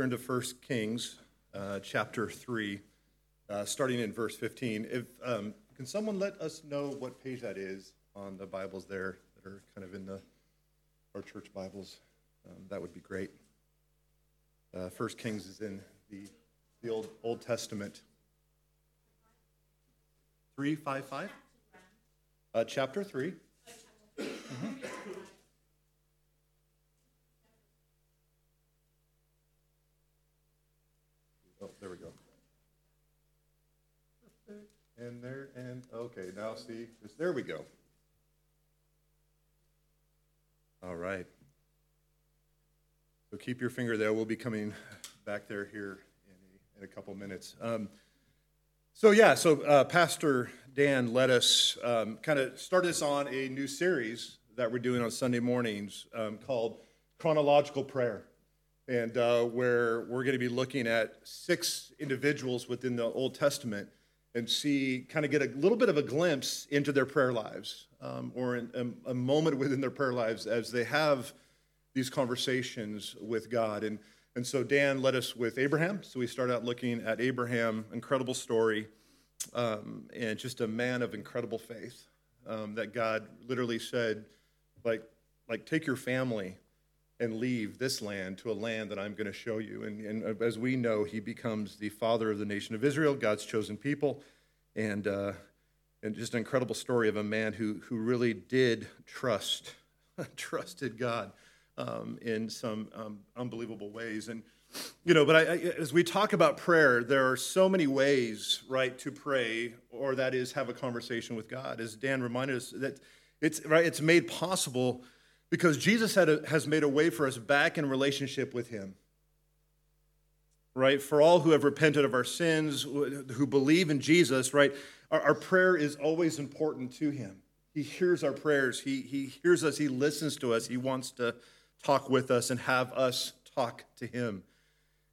turn to 1 Kings uh, chapter 3, uh, starting in verse 15. If, um, can someone let us know what page that is on the Bibles there that are kind of in the, our church Bibles? Um, that would be great. Uh, 1 Kings is in the, the Old, Old Testament. 355? Uh, chapter 3. Mm-hmm. Oh, there we go. Perfect. And there, and now see, there we go. All right. So keep your finger there. We'll be coming back there here in a, in a couple minutes. Um, so, yeah, so uh, Pastor Dan let us um, kind of start us on a new series that we're doing on Sunday mornings um, called Chronological Prayer and uh, where we're going to be looking at six individuals within the Old Testament and see, kind of get a little bit of a glimpse into their prayer lives um, or in, a, a, moment within their prayer lives as they have these conversations with God. And, and so Dan led us with Abraham. So we start out looking at Abraham, incredible story, um, and just a man of incredible faith um, that God literally said, like, like take your family and leave this land to a land that I'm going to show you. And, and as we know, he becomes the father of the nation of Israel, God's chosen people. And, uh, and just an incredible story of a man who, who really did trust, trusted God um, in some um, unbelievable ways. And, you know, but I, I, as we talk about prayer, there are so many ways, right, to pray, or that is have a conversation with God. As Dan reminded us, that it's, right, it's made possible because Jesus a, has made a way for us back in relationship with Him. Right? For all who have repented of our sins, who believe in Jesus, right? Our, our prayer is always important to Him. He hears our prayers. He, he hears us. He listens to us. He wants to talk with us and have us talk to Him.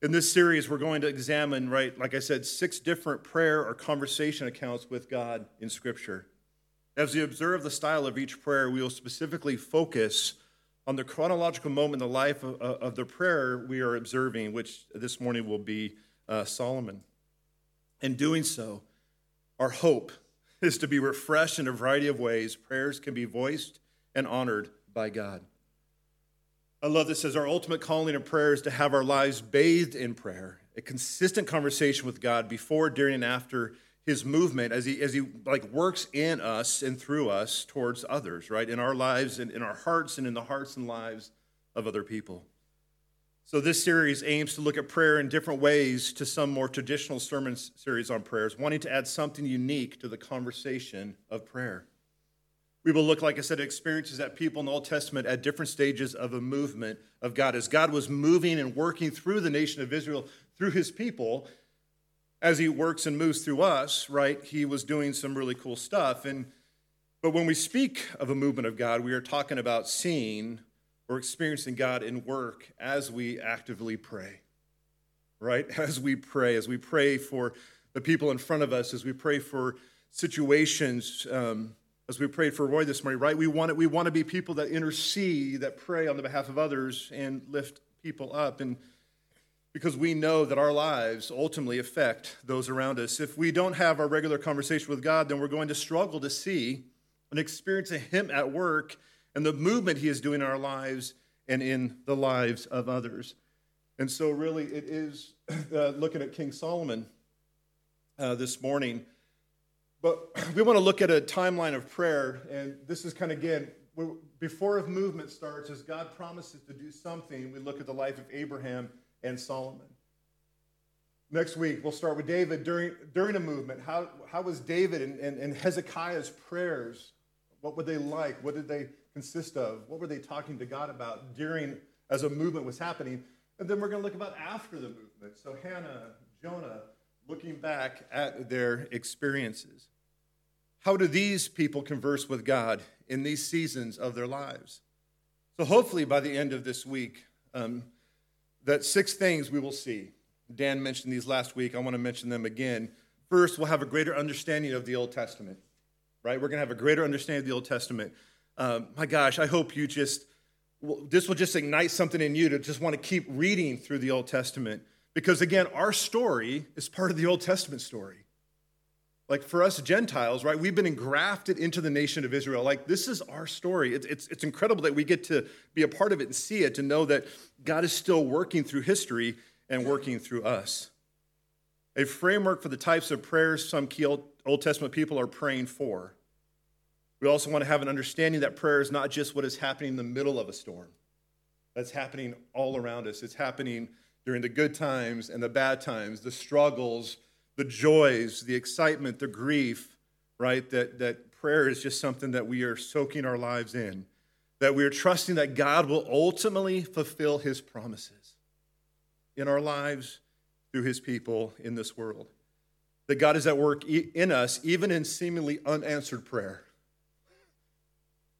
In this series, we're going to examine, right, like I said, six different prayer or conversation accounts with God in Scripture. As we observe the style of each prayer, we will specifically focus on the chronological moment in the life of, of the prayer we are observing, which this morning will be uh, Solomon. In doing so, our hope is to be refreshed in a variety of ways. Prayers can be voiced and honored by God. I love this as our ultimate calling in prayer is to have our lives bathed in prayer, a consistent conversation with God before, during, and after his movement as he as he like works in us and through us towards others right? In our lives and in our hearts and in the hearts and lives of other people. So this series aims to look at prayer in different ways to some more traditional sermon series on prayers wanting to add something unique to the conversation of prayer. We will look like i said at experiences that people in the old testament at different stages of a movement of god. As god was moving and working through the nation of israel through his people as he works and moves through us, right, he was doing some really cool stuff. And but when we speak of a movement of God, we are talking about seeing or experiencing God in work as we actively pray. Right? As we pray, as we pray for the people in front of us, as we pray for situations, um, as we prayed for Roy this morning, right? We want, it, we want to be people that intercede, that pray on the behalf of others and lift people up. And because we know that our lives ultimately affect those around us. If we don't have our regular conversation with God, then we're going to struggle to see and experience Him at work and the movement He is doing in our lives and in the lives of others. And so, really, it is uh, looking at King Solomon uh, this morning. But we want to look at a timeline of prayer, and this is kind of again before a movement starts, as God promises to do something, we look at the life of Abraham and Solomon. Next week, we'll start with David during, during a movement. How, how was David and, and, and Hezekiah's prayers? What were they like? What did they consist of? What were they talking to God about during as a movement was happening? And then we're going to look about after the movement. So Hannah, Jonah, looking back at their experiences. How do these people converse with God in these seasons of their lives? So hopefully by the end of this week, um, that six things we will see. Dan mentioned these last week. I want to mention them again. First, we'll have a greater understanding of the Old Testament, right? We're going to have a greater understanding of the Old Testament. Um, my gosh, I hope you just this will just ignite something in you to just want to keep reading through the Old Testament. Because again, our story is part of the Old Testament story. Like for us Gentiles, right, we've been engrafted into the nation of Israel. Like this is our story. It's, it's, it's incredible that we get to be a part of it and see it, to know that God is still working through history and working through us. A framework for the types of prayers some key Old Testament people are praying for. We also want to have an understanding that prayer is not just what is happening in the middle of a storm. That's happening all around us. It's happening during the good times and the bad times, the struggles, the joys, the excitement, the grief, right? That, that prayer is just something that we are soaking our lives in, that we are trusting that God will ultimately fulfill his promises in our lives through his people in this world. That God is at work in us, even in seemingly unanswered prayer.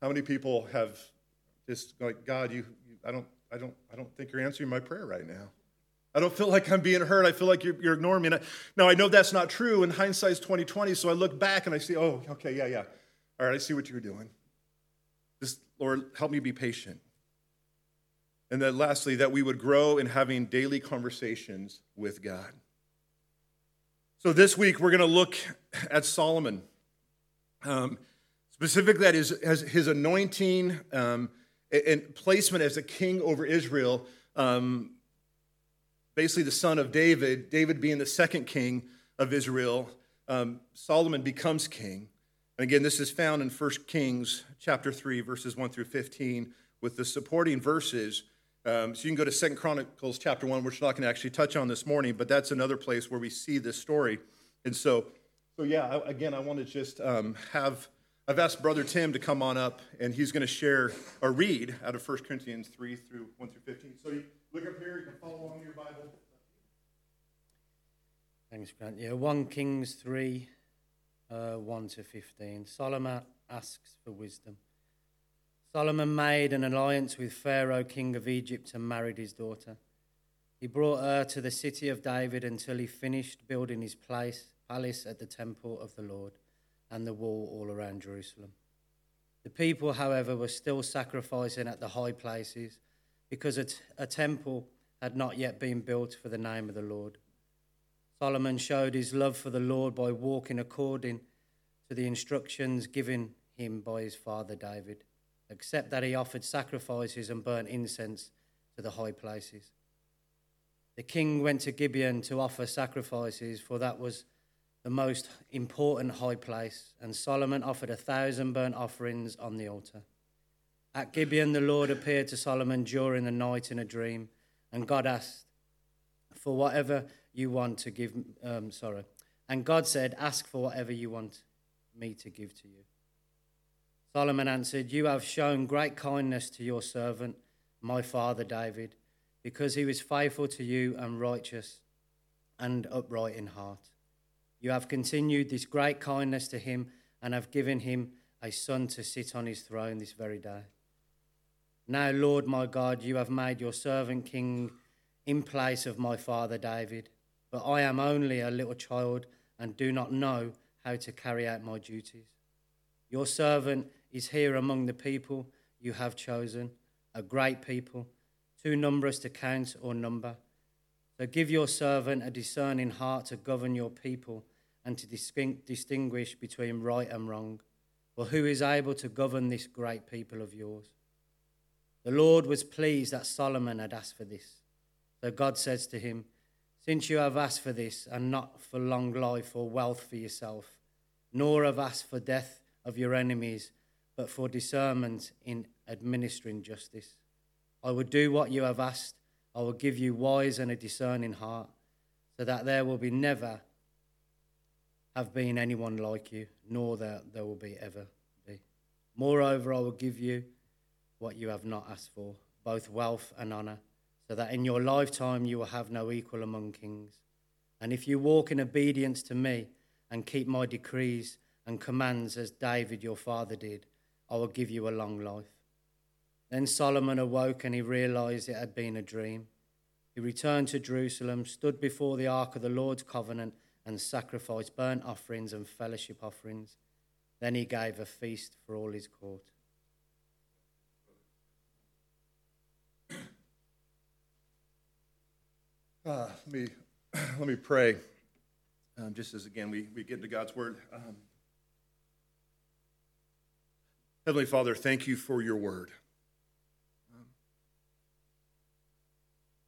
How many people have just like, God, you, you I don't, I don't, I don't think you're answering my prayer right now. I don't feel like I'm being heard. I feel like you're, you're ignoring me. I, now I know that's not true. And hindsight's 2020. So I look back and I see, oh, okay, yeah, yeah. All right, I see what you're doing. Just Lord, help me be patient. And then lastly, that we would grow in having daily conversations with God. So this week we're going to look at Solomon. Um, specifically, that is as his anointing um, and placement as a king over Israel. Um, basically, the son of David, David being the second king of Israel, um, Solomon becomes king. And again, this is found in 1 Kings chapter 3, verses 1 through 15, with the supporting verses um, so you can go to Second Chronicles chapter 1, which we're not going to actually touch on this morning, but that's another place where we see this story. And so, so yeah, again, I want to just um, have, I've asked Brother Tim to come on up, and he's going to share a read out of 1 Corinthians 3 through 1 through 15. So you can follow along in your Bible. Thanks, Grant. Yeah, 1 Kings 3, uh, 1 to 15. Solomon asks for wisdom. Solomon made an alliance with Pharaoh, king of Egypt, and married his daughter. He brought her to the city of David until he finished building his place, palace at the temple of the Lord and the wall all around Jerusalem. The people, however, were still sacrificing at the high places because a, t- a temple had not yet been built for the name of the Lord. Solomon showed his love for the Lord by walking according to the instructions given him by his father David except that he offered sacrifices and burnt incense to the high places. The king went to Gibeon to offer sacrifices, for that was the most important high place, and Solomon offered a thousand burnt offerings on the altar. At Gibeon, the Lord appeared to Solomon during the night in a dream, and God asked, For whatever you want to give, um, sorry. And God said, Ask for whatever you want me to give to you. Solomon answered, You have shown great kindness to your servant, my father David, because he was faithful to you and righteous and upright in heart. You have continued this great kindness to him and have given him a son to sit on his throne this very day. Now, Lord my God, you have made your servant king in place of my father David, but I am only a little child and do not know how to carry out my duties. Your servant is here among the people you have chosen, a great people, too numerous to count or number. So give your servant a discerning heart to govern your people and to distinguish between right and wrong. For who is able to govern this great people of yours? The Lord was pleased that Solomon had asked for this. So God says to him, Since you have asked for this, and not for long life or wealth for yourself, nor have asked for death of your enemies, but for discernment in administering justice. I will do what you have asked. I will give you wise and a discerning heart, so that there will be never have been anyone like you, nor that there will be ever be. Moreover, I will give you what you have not asked for, both wealth and honour, so that in your lifetime you will have no equal among kings. And if you walk in obedience to me and keep my decrees and commands as David your father did, I will give you a long life. Then Solomon awoke and he realized it had been a dream. He returned to Jerusalem, stood before the ark of the Lord's covenant, and sacrificed burnt offerings and fellowship offerings. Then he gave a feast for all his court. Uh, let me let me pray. Um, just as again we, we get into God's word. Um, Heavenly Father, thank you for your word. Um,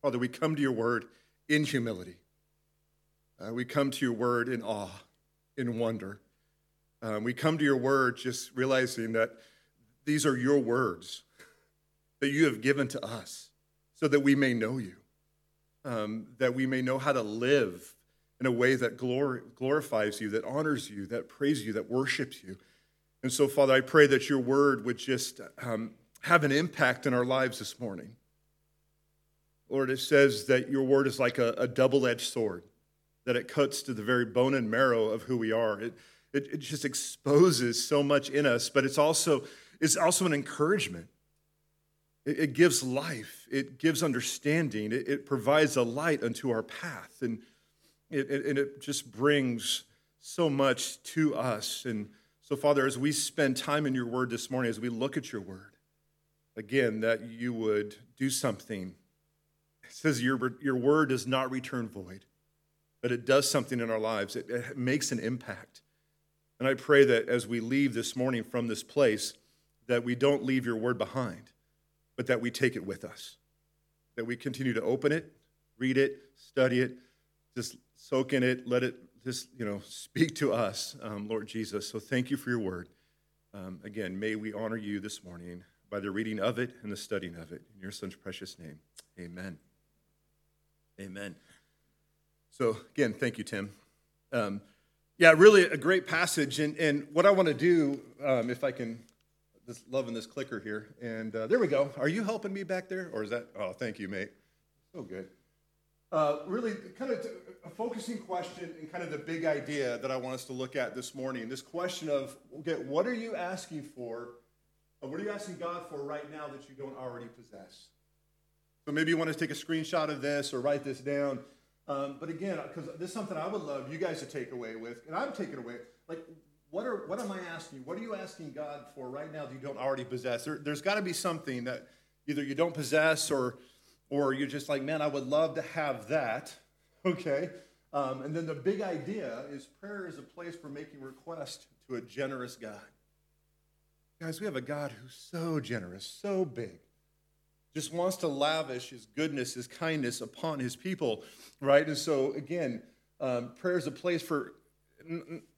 Father, we come to your word in humility. Uh, we come to your word in awe, in wonder. Um, we come to your word just realizing that these are your words that you have given to us so that we may know you, um, that we may know how to live in a way that glor- glorifies you, that honors you, that praises you, that worships you. And so, Father, I pray that your word would just um, have an impact in our lives this morning. Lord, it says that your word is like a, a double edged sword, that it cuts to the very bone and marrow of who we are. It, it, it just exposes so much in us, but it's also, it's also an encouragement. It, it gives life, it gives understanding, it, it, provides a light unto our path, and it, and it just brings so much to us. And so, Father, as we spend time in your word this morning, as we look at your word, again, that you would do something. It says your, your word does not return void, but it does something in our lives. It, it makes an impact. And I pray that as we leave this morning from this place, that we don't leave your word behind, but that we take it with us. That we continue to open it, read it, study it, just soak in it, let it just, you know, speak to us, um, Lord Jesus. So thank you for your word. Um, again, may we honor you this morning by the reading of it and the studying of it. In your son's precious name, amen. Amen. So, again, thank you, Tim. Um, yeah, really a great passage. And, and what I want to do, um, if I can, just loving this clicker here. And uh, there we go. Are you helping me back there? Or is that, oh, thank you, mate. So good. Uh, really, kind of a focusing question and kind of the big idea that I want us to look at this morning. This question of, okay, what are you asking for? What are you asking God for right now that you don't already possess? So maybe you want to take a screenshot of this or write this down. Um, but again, because this is something I would love you guys to take away with, and I'm taking away. Like, what are what am I asking? What are you asking God for right now that you don't already possess? There, has got to be something that either you don't possess or or you're just like, man, I would love to have that. Okay. Um, and then the big idea is prayer is a place for making request to a generous God. Guys, we have a God who's so generous, so big just wants to lavish his goodness, his kindness upon his people, right? And so, again, um, prayer is a place for,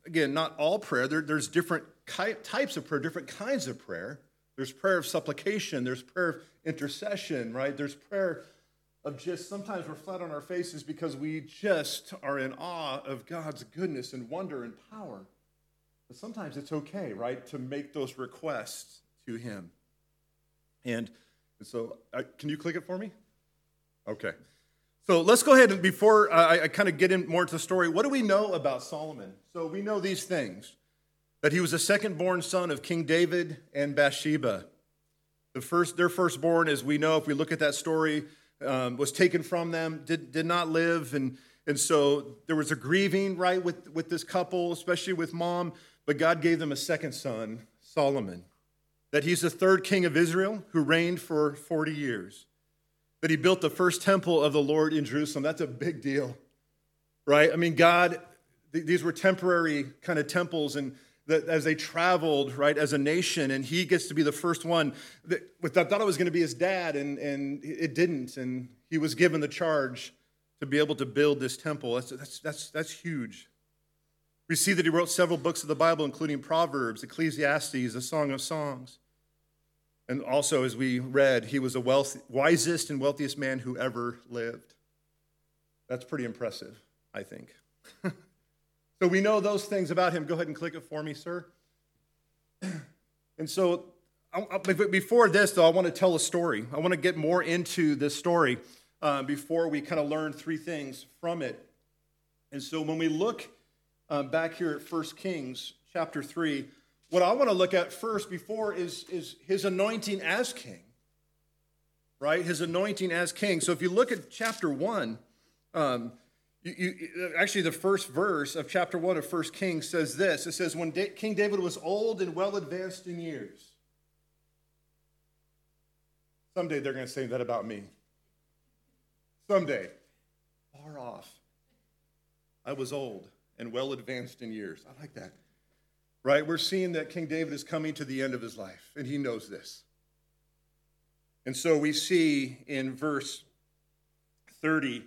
again, not all prayer. There, there's different types of prayer, different kinds of prayer. There's prayer of supplication, there's prayer of intercession, right? There's prayer of just sometimes we're flat on our faces because we just are in awe of God's goodness and wonder and power. But sometimes it's okay, right, to make those requests to Him. And so, uh, can you click it for me? Okay. So let's go ahead and before I, I kind of get in more into the story, what do we know about Solomon? So we know these things that he was a second born son of King David and Bathsheba. The first, their firstborn, as we know, if we look at that story, um, was taken from them, did, did not live. And, and so there was a grieving, right, with, with this couple, especially with mom. But God gave them a second son, Solomon that he's the third king of Israel who reigned for 40 years, that he built the first temple of the Lord in Jerusalem. That's a big deal, right? I mean, God, these were temporary kind of temples, and that as they traveled, right, as a nation, and he gets to be the first one. That, I thought it was going to be his dad, and, and it didn't, and he was given the charge to be able to build this temple. That's, that's, that's, that's huge. We see that he wrote several books of the Bible, including Proverbs, Ecclesiastes, the Song of Songs. And also, as we read, he was the wealth, wisest and wealthiest man who ever lived. That's pretty impressive, I think. so we know those things about him. Go ahead and click it for me, sir. and so, before this, though, I want to tell a story. I want to get more into this story uh, before we kind of learn three things from it. And so, when we look uh, back here at 1 Kings chapter 3, what I want to look at first before is, is his anointing as king, right? His anointing as king. So if you look at chapter 1, um, you, you, actually, the first verse of chapter 1 of 1 Kings says this It says, When da- King David was old and well advanced in years. Someday they're going to say that about me. Someday. Far off. I was old and well advanced in years. I like that. Right? We're seeing that King David is coming to the end of his life, and he knows this. And so we see in verse 30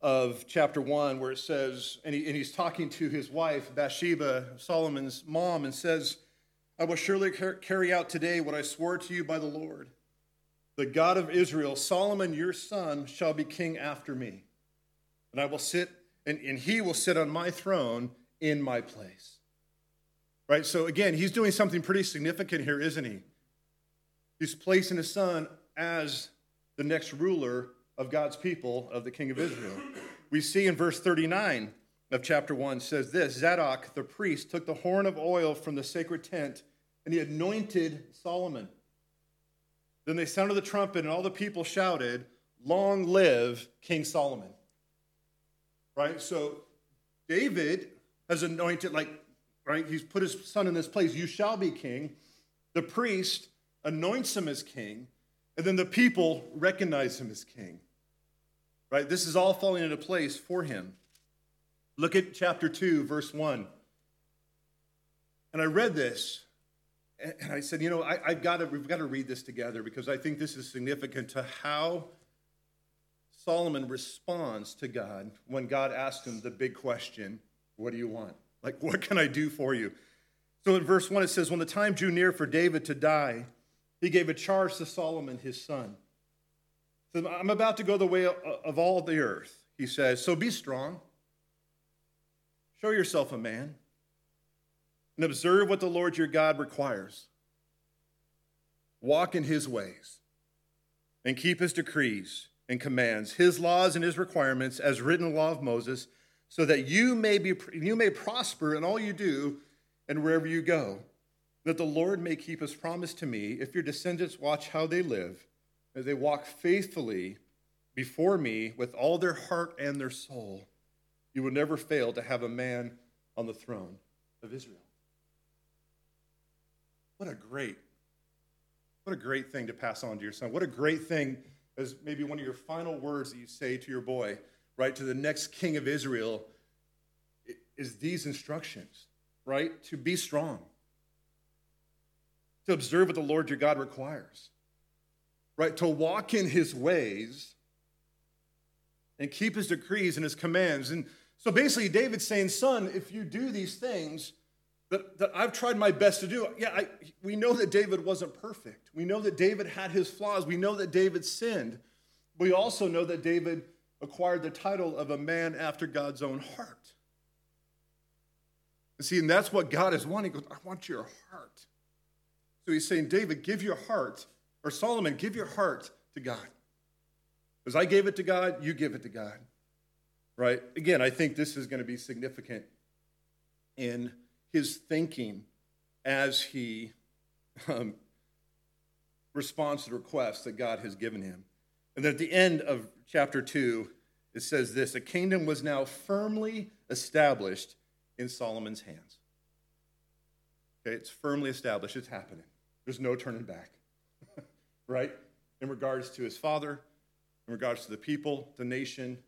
of chapter 1 where it says, and, he, and he's talking to his wife, Bathsheba, Solomon's mom, and says, I will surely carry out today what I swore to you by the Lord. The God of Israel, Solomon your son, shall be king after me. And I will sit, and, and he will sit on my throne in my place. Right? So again, he's doing something pretty significant here, isn't he? He's placing his son as the next ruler of God's people, of the king of Israel. We see in verse 39 of chapter 1 says this Zadok the priest took the horn of oil from the sacred tent and he anointed Solomon. Then they sounded the trumpet and all the people shouted, Long live King Solomon. Right? So David has anointed, like, right? He's put his son in this place. You shall be king. The priest anoints him as king. And then the people recognize him as king. Right? This is all falling into place for him. Look at chapter 2, verse 1. And I read this, and I said, you know, I, have got to, we've got to read this together because I think this is significant to how Solomon responds to God when God asks him the big question, What do you want? Like, what can I do for you? So in verse 1, it says, When the time drew near for David to die, he gave a charge to Solomon, his son. So I'm about to go the way of all the earth, he says. So be strong. Show yourself a man and observe what the Lord your God requires. Walk in his ways and keep his decrees and commands, his laws and his requirements as written in the law of Moses, so that you may, be, you may prosper in all you do and wherever you go that the Lord may keep his promise to me if your descendants watch how they live, as they walk faithfully before me with all their heart and their soul. You will never fail to have a man on the throne of Israel. What a great, what a great thing to pass on to your son. What a great thing as maybe one of your final words that you say to your boy, right, to the next king of Israel, is these instructions, right? To be strong to observe what the Lord your God requires, right? To walk in his ways and keep his decrees and his commands. And so basically, David's saying, Son, if you do these things that, that I've tried my best to do, yeah, I, we know that David wasn't perfect. We know that David had his flaws. We know that David sinned. We also know that David acquired the title of a man after God's own heart. See, and that's what God is wanting. He goes, I want your heart. So he's saying, David, give your heart, or Solomon, give your heart to God. As I gave it to God, you give it to God. Right? Again, I think this is going to be significant in his thinking as he um, responds to the request that God has given him. And then at the end of chapter 2, it says this A kingdom was now firmly established in Solomon's hands. Okay, it's firmly established, it's happening. There's no turning back, right? In regards to his father, in regards to the people, the nation,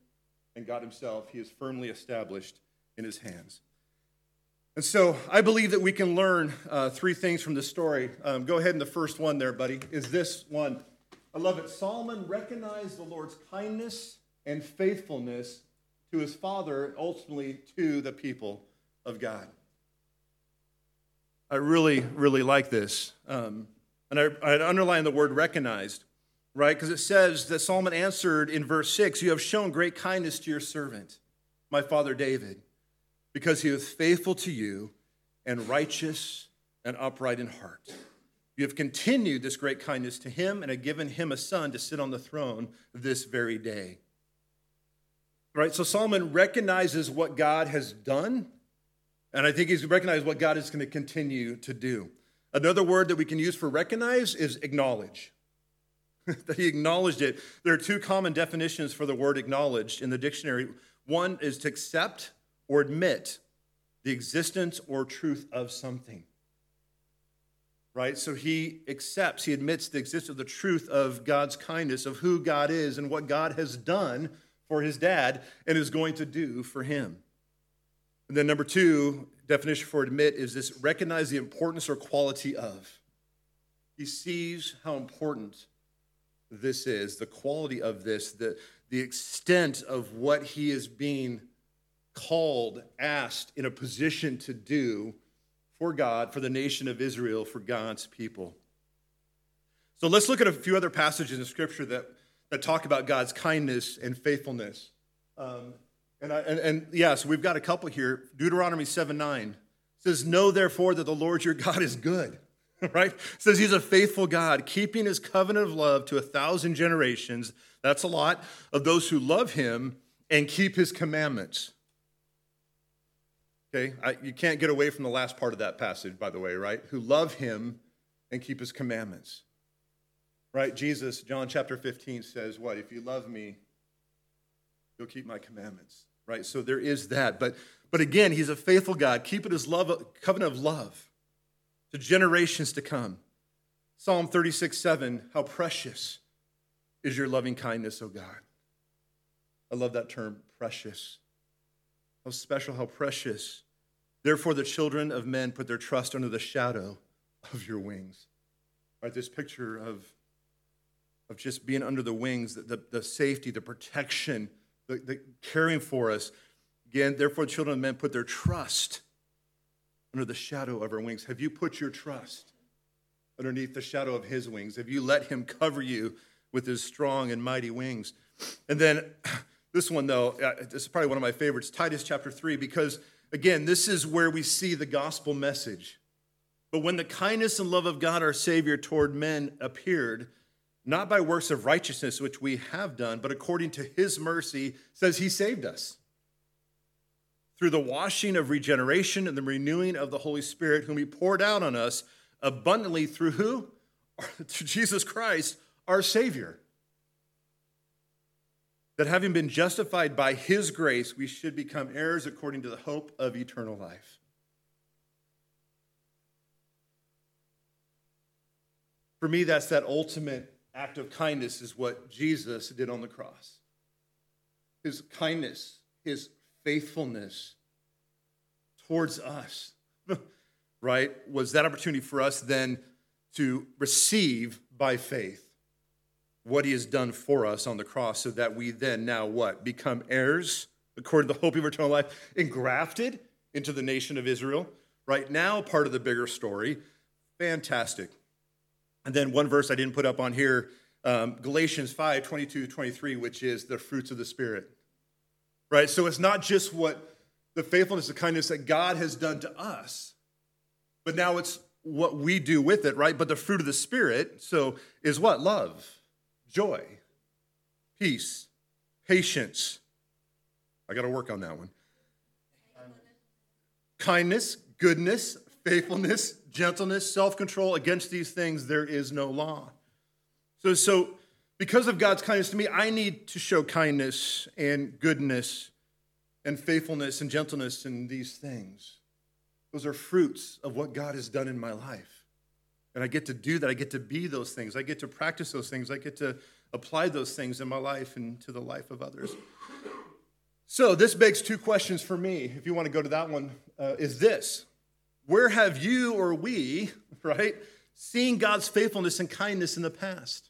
and God himself, he is firmly established in his hands. And so I believe that we can learn uh, three things from this story. Um, go ahead and the first one there, buddy, is this one. I love it. Solomon recognized the Lord's kindness and faithfulness to his father, ultimately to the people of God. I really, really like this. Um, and I, I underline the word recognized, right? Because it says that Solomon answered in verse 6 You have shown great kindness to your servant, my father David, because he was faithful to you and righteous and upright in heart. You have continued this great kindness to him and have given him a son to sit on the throne this very day. Right? So Solomon recognizes what God has done and I think he's recognized what God is going to continue to do. Another word that we can use for recognize is acknowledge. that he acknowledged it. There are two common definitions for the word acknowledged in the dictionary. One is to accept or admit the existence or truth of something. Right? So he accepts, he admits the existence of the truth of God's kindness, of who God is and what God has done for his dad and is going to do for him. And then, number two, definition for admit is this recognize the importance or quality of. He sees how important this is, the quality of this, the, the extent of what he is being called, asked, in a position to do for God, for the nation of Israel, for God's people. So let's look at a few other passages in Scripture that, that talk about God's kindness and faithfulness. Um, and, I, and, and yes, yeah, so we've got a couple here. Deuteronomy 7 9 says, Know therefore that the Lord your God is good, right? It says he's a faithful God, keeping his covenant of love to a thousand generations. That's a lot of those who love him and keep his commandments. Okay, I, you can't get away from the last part of that passage, by the way, right? Who love him and keep his commandments. Right? Jesus, John chapter 15 says, What? If you love me, you'll keep my commandments. Right? So there is that. But but again, he's a faithful God, keeping his love, covenant of love to generations to come. Psalm 36, 7, how precious is your loving kindness, O God. I love that term, precious. How special, how precious. Therefore, the children of men put their trust under the shadow of your wings. Right, this picture of, of just being under the wings, the, the, the safety, the protection, the, the caring for us. Again, therefore, the children of men put their trust under the shadow of our wings. Have you put your trust underneath the shadow of his wings? Have you let him cover you with his strong and mighty wings? And then this one, though, uh, this is probably one of my favorites Titus chapter 3, because again, this is where we see the gospel message. But when the kindness and love of God our Savior toward men appeared, not by works of righteousness which we have done, but according to his mercy, says he saved us through the washing of regeneration and the renewing of the Holy Spirit, whom he poured out on us abundantly through who? through Jesus Christ, our Savior that having been justified by his grace, we should become heirs according to the hope of eternal life. For me, that's that ultimate act of kindness, is what Jesus did on the cross. His kindness, his faithfulness towards us, right, was that opportunity for us then to receive by faith what he has done for us on the cross so that we then now what? Become heirs according to the hope of eternal life, engrafted into the nation of Israel. Right now, part of the bigger story. Fantastic. And then one verse I didn't put up on here um, Galatians 5 22 23, which is the fruits of the Spirit. Right? So it's not just what the faithfulness the kindness that God has done to us, but now it's what we do with it, right? But the fruit of the Spirit, so is what? Love joy, peace, patience. I got to work on that one. Kindness, goodness, faithfulness, gentleness, self control. Against these things, there is no law. So, so, because of God's kindness to me, I need to show kindness and goodness and faithfulness and gentleness in these things. Those are fruits of what God has done in my life. And I get to do that. I get to be those things. I get to practice those things. I get to apply those things in my life and to the life of others. So, this begs two questions for me. If you want to go to that one, uh, is this Where have you or we, right, seen God's faithfulness and kindness in the past?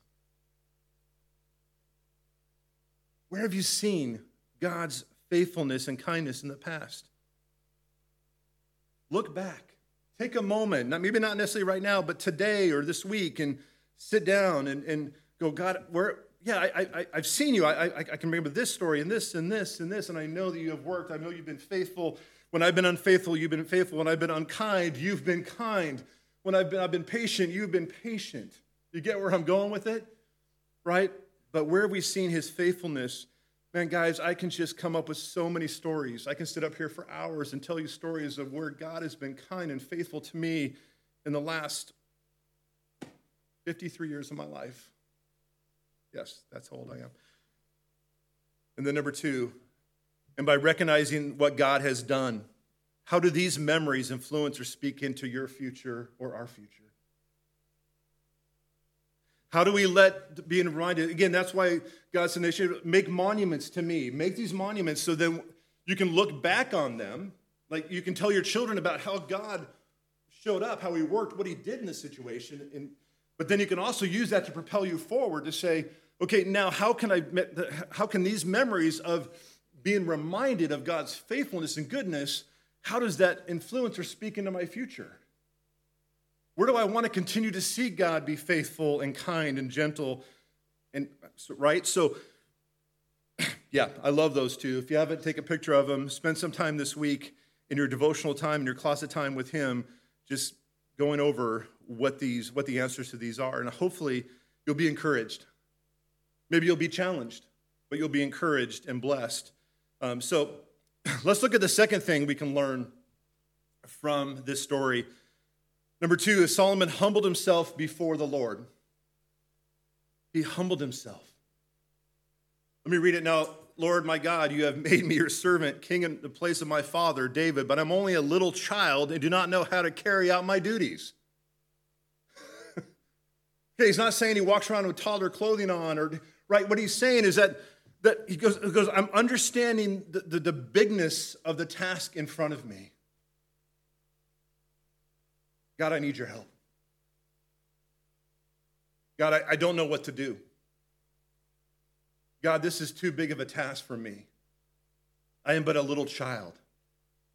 Where have you seen God's faithfulness and kindness in the past? Look back. Take a moment, not, maybe not necessarily right now, but today or this week, and sit down and, and go, God, where, yeah, I, I, I've seen you. I, I, I can remember this story and this and this and this, and I know that you have worked. I know you've been faithful. When I've been unfaithful, you've been faithful. When I've been unkind, you've been kind. When I've been, I've been patient, you've been patient. You get where I'm going with it? Right? But where have we seen his faithfulness? Man, guys, I can just come up with so many stories. I can sit up here for hours and tell you stories of where God has been kind and faithful to me in the last 53 years of my life. Yes, that's how old I am. And then, number two, and by recognizing what God has done, how do these memories influence or speak into your future or our future? How do we let being reminded? Again, that's why God said, make monuments to me. Make these monuments so then you can look back on them. Like you can tell your children about how God showed up, how he worked, what he did in this situation. And, but then you can also use that to propel you forward to say, okay, now how can I, how can these memories of being reminded of God's faithfulness and goodness, how does that influence or speak into my future? Where do I want to continue to see God be faithful and kind and gentle and right? So yeah, I love those two. If you haven't, take a picture of them. Spend some time this week in your devotional time, in your closet time with Him, just going over what these, what the answers to these are, and hopefully you'll be encouraged. Maybe you'll be challenged, but you'll be encouraged and blessed. Um, so let's look at the second thing we can learn from this story Number two is Solomon humbled himself before the Lord. He humbled himself. Let me read it now. Lord my God, you have made me your servant, king in the place of my father, David, but I'm only a little child and do not know how to carry out my duties. okay, he's not saying he walks around with toddler clothing on, or right. What he's saying is that that he goes, he goes I'm understanding the, the, the bigness of the task in front of me. God, I need your help. God, I, I don't know what to do. God, this is too big of a task for me. I am but a little child.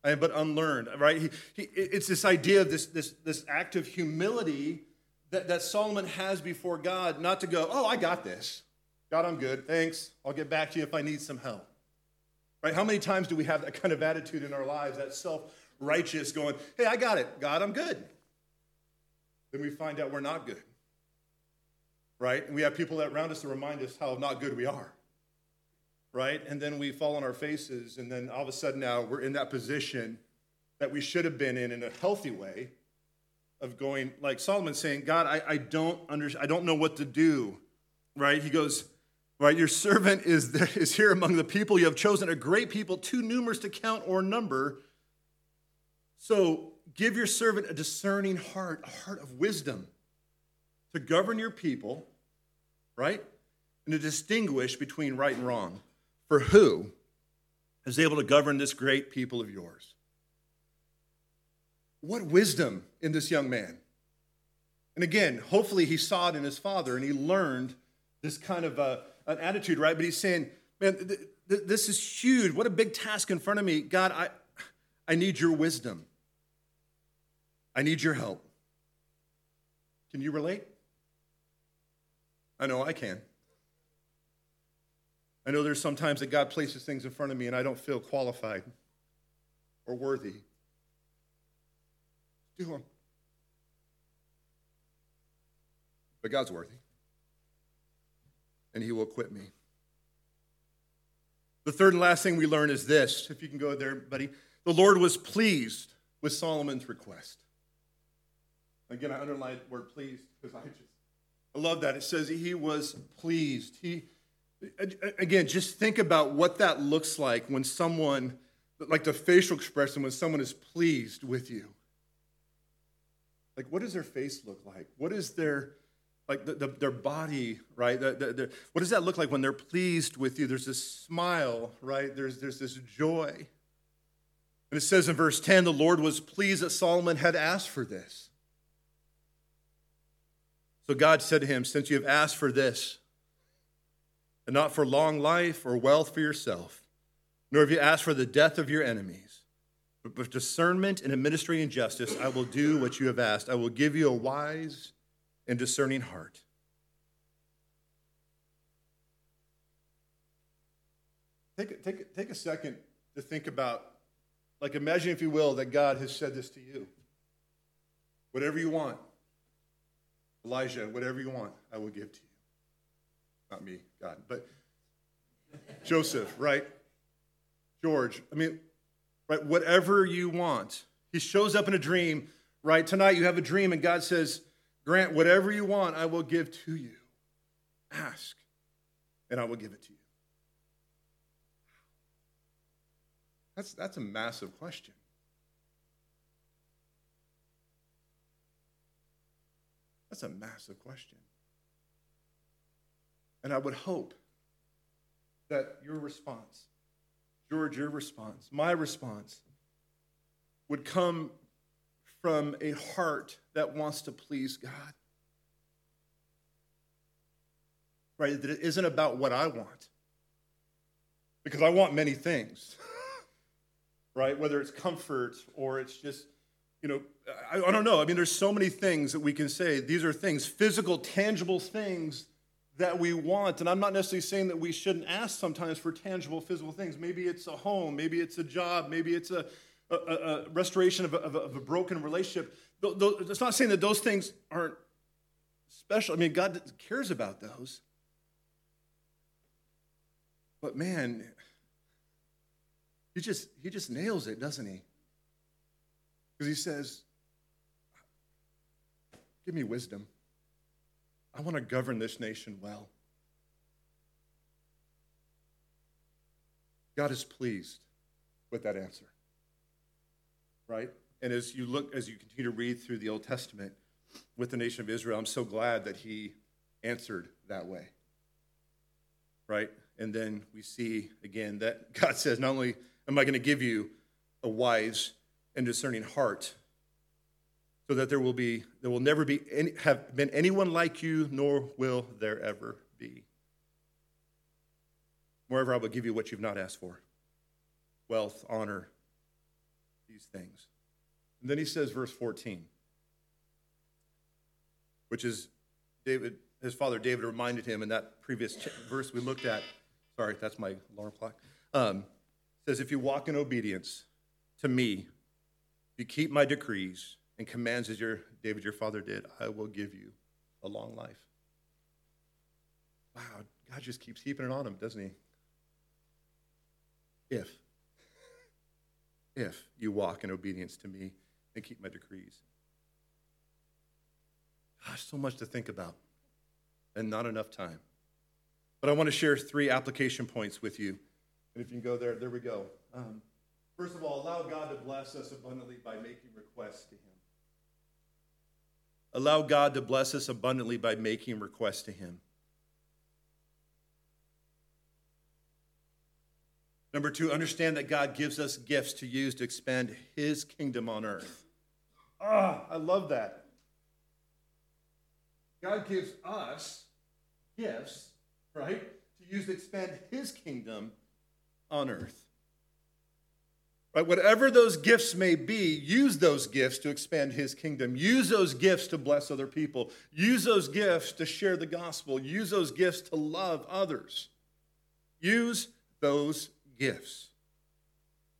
I am but unlearned, right? He, he, it's this idea of this, this, this act of humility that, that Solomon has before God, not to go, oh, I got this. God, I'm good. Thanks. I'll get back to you if I need some help. Right? How many times do we have that kind of attitude in our lives, that self righteous going, hey, I got it. God, I'm good then we find out we're not good. Right? And we have people that around us to remind us how not good we are. Right? And then we fall on our faces, and then all of a sudden now we're in that position that we should have been in in a healthy way of going, like Solomon saying, God, I, I don't under, I don't know what to do. Right? He goes, Right, your servant is, there, is here among the people. You have chosen a great people, too numerous to count or number. So give your servant a discerning heart, a heart of wisdom to govern your people, right? And to distinguish between right and wrong. For who is able to govern this great people of yours? What wisdom in this young man. And again, hopefully he saw it in his father and he learned this kind of a, an attitude, right? But he's saying, man, th- th- this is huge. What a big task in front of me. God, I, I need your wisdom. I need your help. Can you relate? I know I can. I know there's sometimes that God places things in front of me and I don't feel qualified or worthy. Do them. But God's worthy. And He will equip me. The third and last thing we learn is this. If you can go there, buddy. The Lord was pleased with Solomon's request. Again, I underline the word pleased because I just I love that. It says he was pleased. He again, just think about what that looks like when someone like the facial expression when someone is pleased with you. Like what does their face look like? What is their like the, the, their body, right? The, the, what does that look like when they're pleased with you? There's this smile, right? There's, there's this joy. And it says in verse 10 the Lord was pleased that Solomon had asked for this. So God said to him, Since you have asked for this, and not for long life or wealth for yourself, nor have you asked for the death of your enemies, but with discernment and administering justice, I will do what you have asked. I will give you a wise and discerning heart. Take, take, take a second to think about, like, imagine, if you will, that God has said this to you. Whatever you want, Elijah, whatever you want, I will give to you. Not me, God, but Joseph, right? George, I mean, right, whatever you want. He shows up in a dream, right? Tonight you have a dream, and God says, Grant, whatever you want, I will give to you. Ask, and I will give it to you. That's, that's a massive question. That's a massive question. And I would hope that your response, George, your response, my response, would come from a heart that wants to please God. Right? That it isn't about what I want. Because I want many things. right? Whether it's comfort or it's just, you know, I, I don't know. I mean, there's so many things that we can say. These are things, physical, tangible things that we want. And I'm not necessarily saying that we shouldn't ask sometimes for tangible, physical things. Maybe it's a home, maybe it's a job, maybe it's a, a, a restoration of a, of, of a, broken relationship. It's not saying that those things aren't special. I mean, God cares about those. But man, he just he just nails it, doesn't he? Because he says, "Give me wisdom." I want to govern this nation well. God is pleased with that answer. Right? And as you look, as you continue to read through the Old Testament with the nation of Israel, I'm so glad that he answered that way. Right? And then we see again that God says, not only am I going to give you a wise and discerning heart, so that there will be there will never be any, have been anyone like you nor will there ever be. Moreover i will give you what you've not asked for. Wealth honor these things. And then he says verse 14 which is david his father david reminded him in that previous verse we looked at. Sorry that's my alarm clock. Um, says if you walk in obedience to me you keep my decrees and commands as your David your father did, I will give you a long life. Wow, God just keeps keeping it on him, doesn't he? If if you walk in obedience to me and keep my decrees. Gosh, so much to think about and not enough time. But I want to share three application points with you. And if you can go there, there we go. Um, first of all, allow God to bless us abundantly by making requests to Him. Allow God to bless us abundantly by making requests to Him. Number two, understand that God gives us gifts to use to expand His kingdom on earth. Ah, I love that. God gives us gifts, right, to use to expand His kingdom on earth. Right? Whatever those gifts may be, use those gifts to expand his kingdom. Use those gifts to bless other people. Use those gifts to share the gospel. Use those gifts to love others. Use those gifts.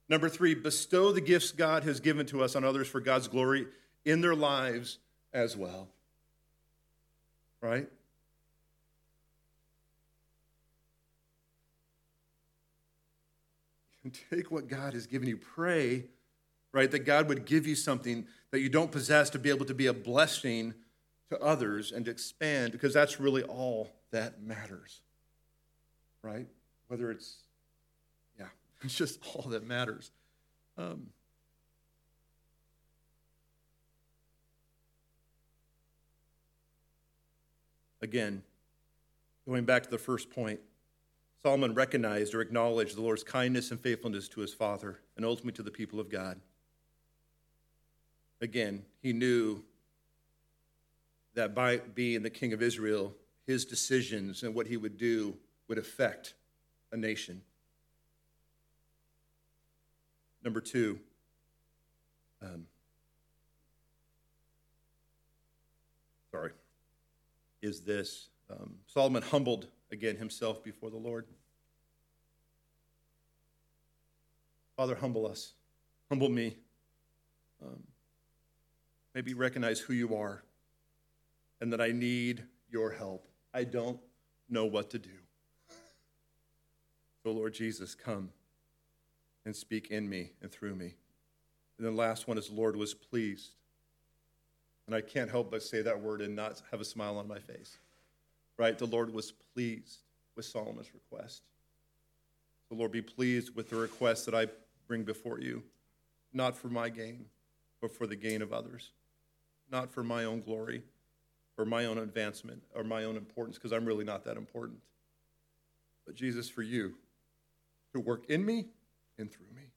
Number three, bestow the gifts God has given to us on others for God's glory in their lives as well. Right? take what God has given you. Pray, right, that God would give you something that you don't possess to be able to be a blessing to others and to expand, because that's really all that matters, right? Whether it's, yeah, it's just all that matters. Um, again, going back to the first point, Solomon recognized or acknowledged the Lord's kindness and faithfulness to his father and ultimately to the people of God. Again, he knew that by being the king of Israel, his decisions and what he would do would affect a nation. Number two, um, sorry, is this um, Solomon humbled again himself before the Lord. Father, humble us. Humble me. Um, maybe recognize who you are and that I need your help. I don't know what to do. So, Lord Jesus, come and speak in me and through me. And the last one is, Lord was pleased. And I can't help but say that word and not have a smile on my face right? The Lord was pleased with Solomon's request. So, Lord, be pleased with the request that I bring before you, not for my gain, but for the gain of others, not for my own glory or my own advancement or my own importance, because I'm really not that important. but Jesus, for you to work in me and through me.